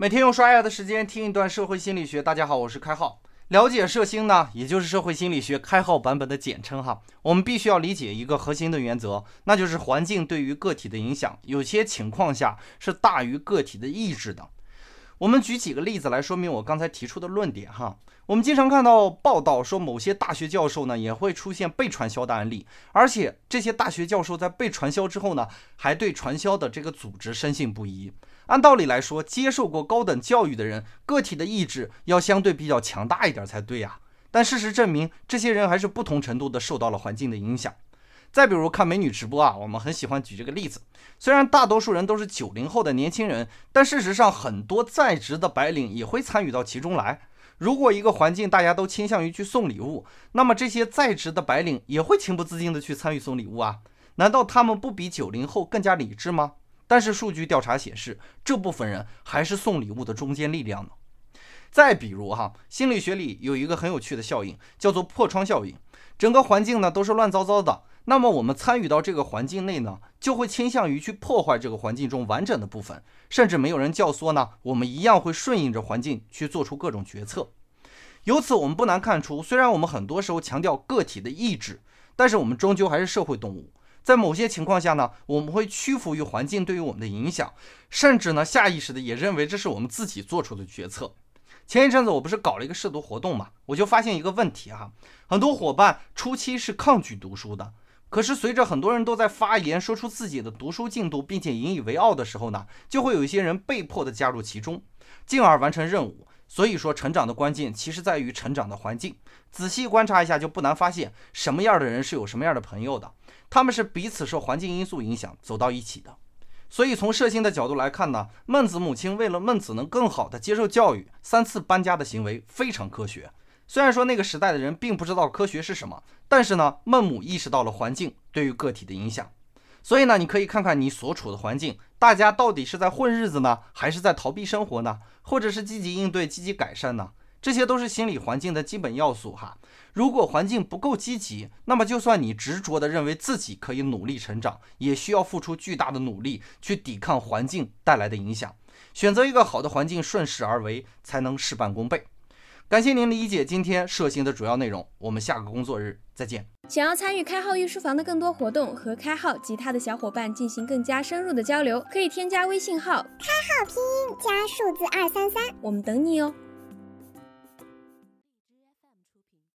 每天用刷牙的时间听一段社会心理学。大家好，我是开浩。了解社心呢，也就是社会心理学开号版本的简称哈。我们必须要理解一个核心的原则，那就是环境对于个体的影响，有些情况下是大于个体的意志的。我们举几个例子来说明我刚才提出的论点哈。我们经常看到报道说，某些大学教授呢也会出现被传销的案例，而且这些大学教授在被传销之后呢，还对传销的这个组织深信不疑。按道理来说，接受过高等教育的人，个体的意志要相对比较强大一点才对呀。但事实证明，这些人还是不同程度的受到了环境的影响。再比如看美女直播啊，我们很喜欢举这个例子。虽然大多数人都是九零后的年轻人，但事实上很多在职的白领也会参与到其中来。如果一个环境大家都倾向于去送礼物，那么这些在职的白领也会情不自禁的去参与送礼物啊？难道他们不比九零后更加理智吗？但是数据调查显示，这部分人还是送礼物的中坚力量呢。再比如哈，心理学里有一个很有趣的效应，叫做破窗效应。整个环境呢都是乱糟糟的，那么我们参与到这个环境内呢，就会倾向于去破坏这个环境中完整的部分，甚至没有人教唆呢，我们一样会顺应着环境去做出各种决策。由此我们不难看出，虽然我们很多时候强调个体的意志，但是我们终究还是社会动物，在某些情况下呢，我们会屈服于环境对于我们的影响，甚至呢下意识的也认为这是我们自己做出的决策。前一阵子我不是搞了一个试读活动嘛，我就发现一个问题哈，很多伙伴初期是抗拒读书的，可是随着很多人都在发言说出自己的读书进度，并且引以为傲的时候呢，就会有一些人被迫的加入其中，进而完成任务。所以说，成长的关键其实在于成长的环境。仔细观察一下，就不难发现什么样的人是有什么样的朋友的，他们是彼此受环境因素影响走到一起的。所以从社心的角度来看呢，孟子母亲为了孟子能更好的接受教育，三次搬家的行为非常科学。虽然说那个时代的人并不知道科学是什么，但是呢，孟母意识到了环境对于个体的影响。所以呢，你可以看看你所处的环境，大家到底是在混日子呢，还是在逃避生活呢，或者是积极应对、积极改善呢？这些都是心理环境的基本要素哈。如果环境不够积极，那么就算你执着的认为自己可以努力成长，也需要付出巨大的努力去抵抗环境带来的影响。选择一个好的环境，顺势而为，才能事半功倍。感谢您理解今天设心的主要内容，我们下个工作日再见。想要参与开号御书房的更多活动，和开号及他的小伙伴进行更加深入的交流，可以添加微信号开号拼音加数字二三三，我们等你哦。